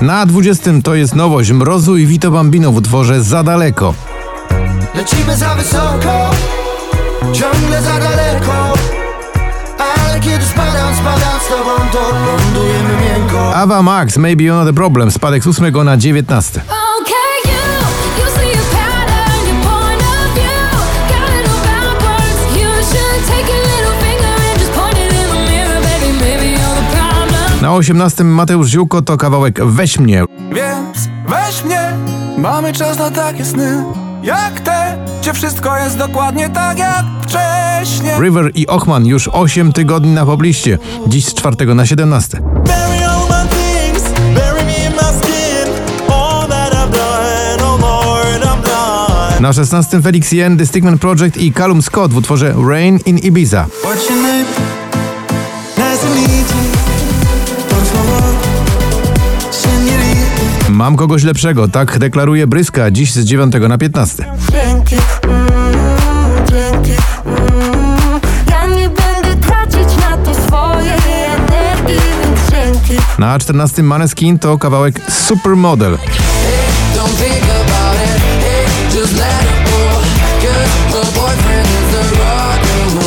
Na 20 to jest nowość Mrozu i Vito Bambino w utworze Za daleko. Lecimy za wysoko, ciągle za daleko Ale kiedy spadam, spadam z tobą, to lądujemy miękko Ava Max, Maybe You're Not The Problem, spadek z 8 na 19. Na 18 Mateusz Ziółko to kawałek Weź mnie. Więc weź mnie, mamy czas na takie sny Jak te, gdzie wszystko jest dokładnie tak jak wcześniej River i Ochman już 8 tygodni na pobliście. Dziś z 4 na 17. Bury all my things, bury me in my skin. All that I've done, oh Lord, I'm done. Na 16 Felix Yen, The Stigman Project i Callum Scott w utworze Rain in Ibiza. Mam kogoś lepszego, tak deklaruje Bryska dziś z 9 na 15. Dzięki, mm, dzięki. mm. Na to swojej energii, więc dzięki. Na 14 Maneskin to kawałek Supermodel.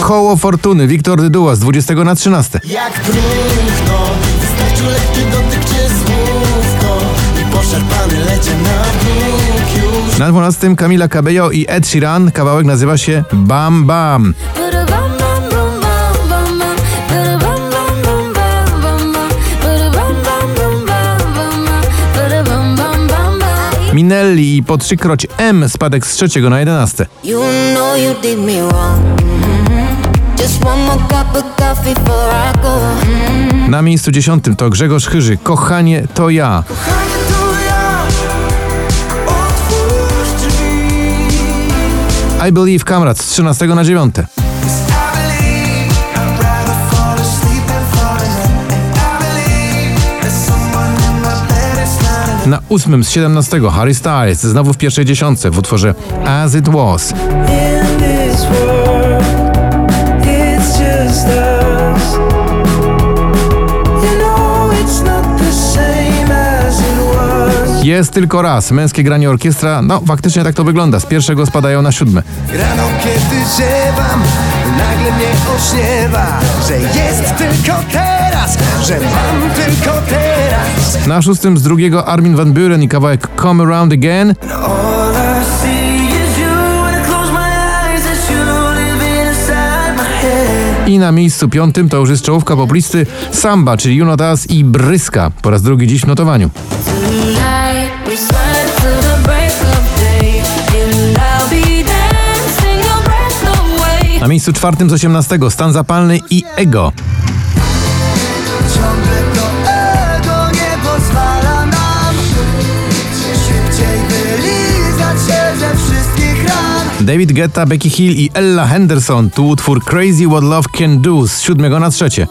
Koło Fortuny, Wiktor Dyduła z 20 na 13. Jak próchno, Na 12 Camila Cabello i Ed Sheeran, kawałek nazywa się Bam Bam. Minelli i po trzykroć M, spadek z 3 na 11. You know you did me wrong. Mhm. Just one more cup of coffee before I go. Mhm. Na miejscu 10 to Grzegorz Chyży, Kochanie to ja. Kochanie I Believe Kamrat z 13 na 9. I believe I'd rather fall asleep than fall in love. And I believe there's someone in my bed it's not Na 8 z 17 Harry Styles, znowu w pierwszej dziesiątce w utworze As It Was. Jest tylko raz, męskie granie orkiestra, no faktycznie tak to wygląda, z pierwszego spadają na siódme. Rano kiedy ziewam, nagle mnie ośniewa Że jest tylko teraz, że mam tylko teraz Na szóstym z drugiego Armin van Buren i kawałek Come Around Again. All I na miejscu piątym to już jest czołówka poplisty Samba, czyli Juno Das i Bryska, po raz drugi dziś w notowaniu. Miejscu czwartym z 18 Stan Zapalny i Ego. To David Guetta, Becky Hill i Ella Henderson tu utwór Crazy What Love Can Do z siódmego na trzecie.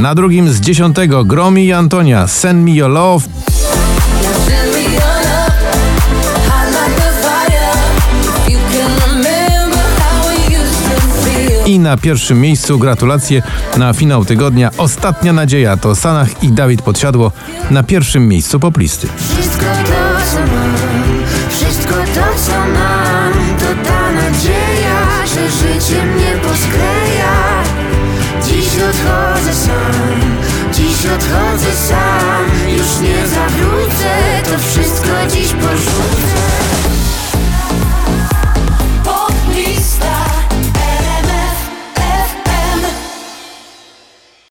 Na drugim z dziesiątego Gromi i Antonia Send Me Your Love. I na pierwszym miejscu gratulacje na finał tygodnia. Ostatnia nadzieja to Sanach i Dawid Podsiadło na pierwszym miejscu poplisty. Wszystko to, co mam, wszystko to, co mam, to ta nadzieja, że życie mnie poskleja.